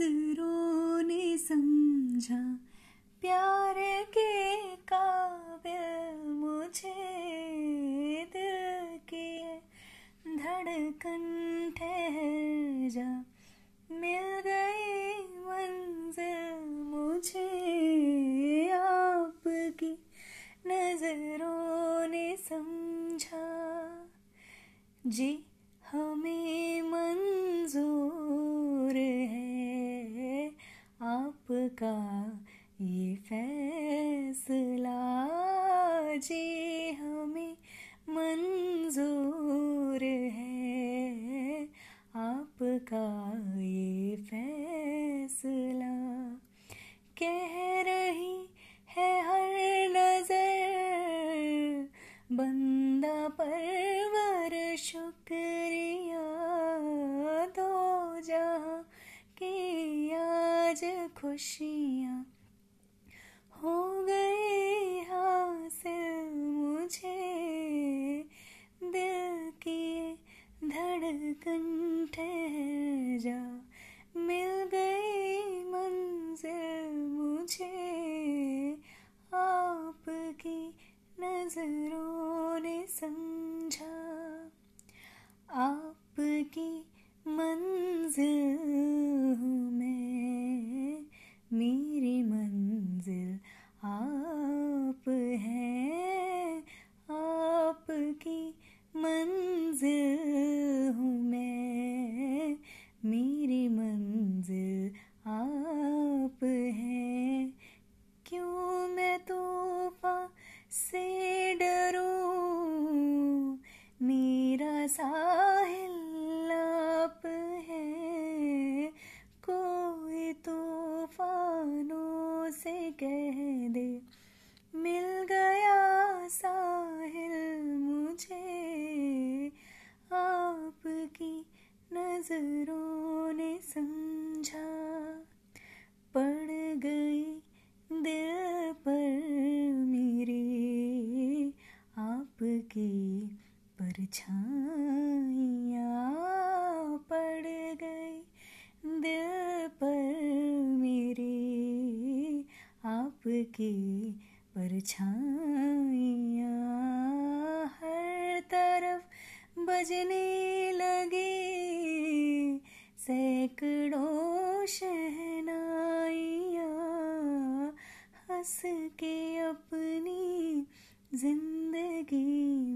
नज़रों ने समझा, प्यार के काबिल मुझे दिल की धड़कन ठहर। जा मिल गई मंजिल मुझे आपकी नज़रों ने समझा। जी, हमें आपका ये फैसला जी हमें मंजूर है। आपका ये फैसला कह खुशियाँ हो गए हासिल मुझे। दिल की धड़कन ठहर जा मिल गई मंजिल मुझे। आपकी मंजिल हूँ मैं। मेरी मंजिल आप हैं। क्यों मैं तूफ़ान से डरूं? मेरा साहिल आप है। कोई तूफानों से कह नज़रों ने समझा। पड़ गई दिल पर मेरे आपकी परछाइयाँ। पड़ गई दिल पर मेरे आपकी परछाइयाँ। हर तरफ़ बजने लगी हंस के अपनी ज़िंदगी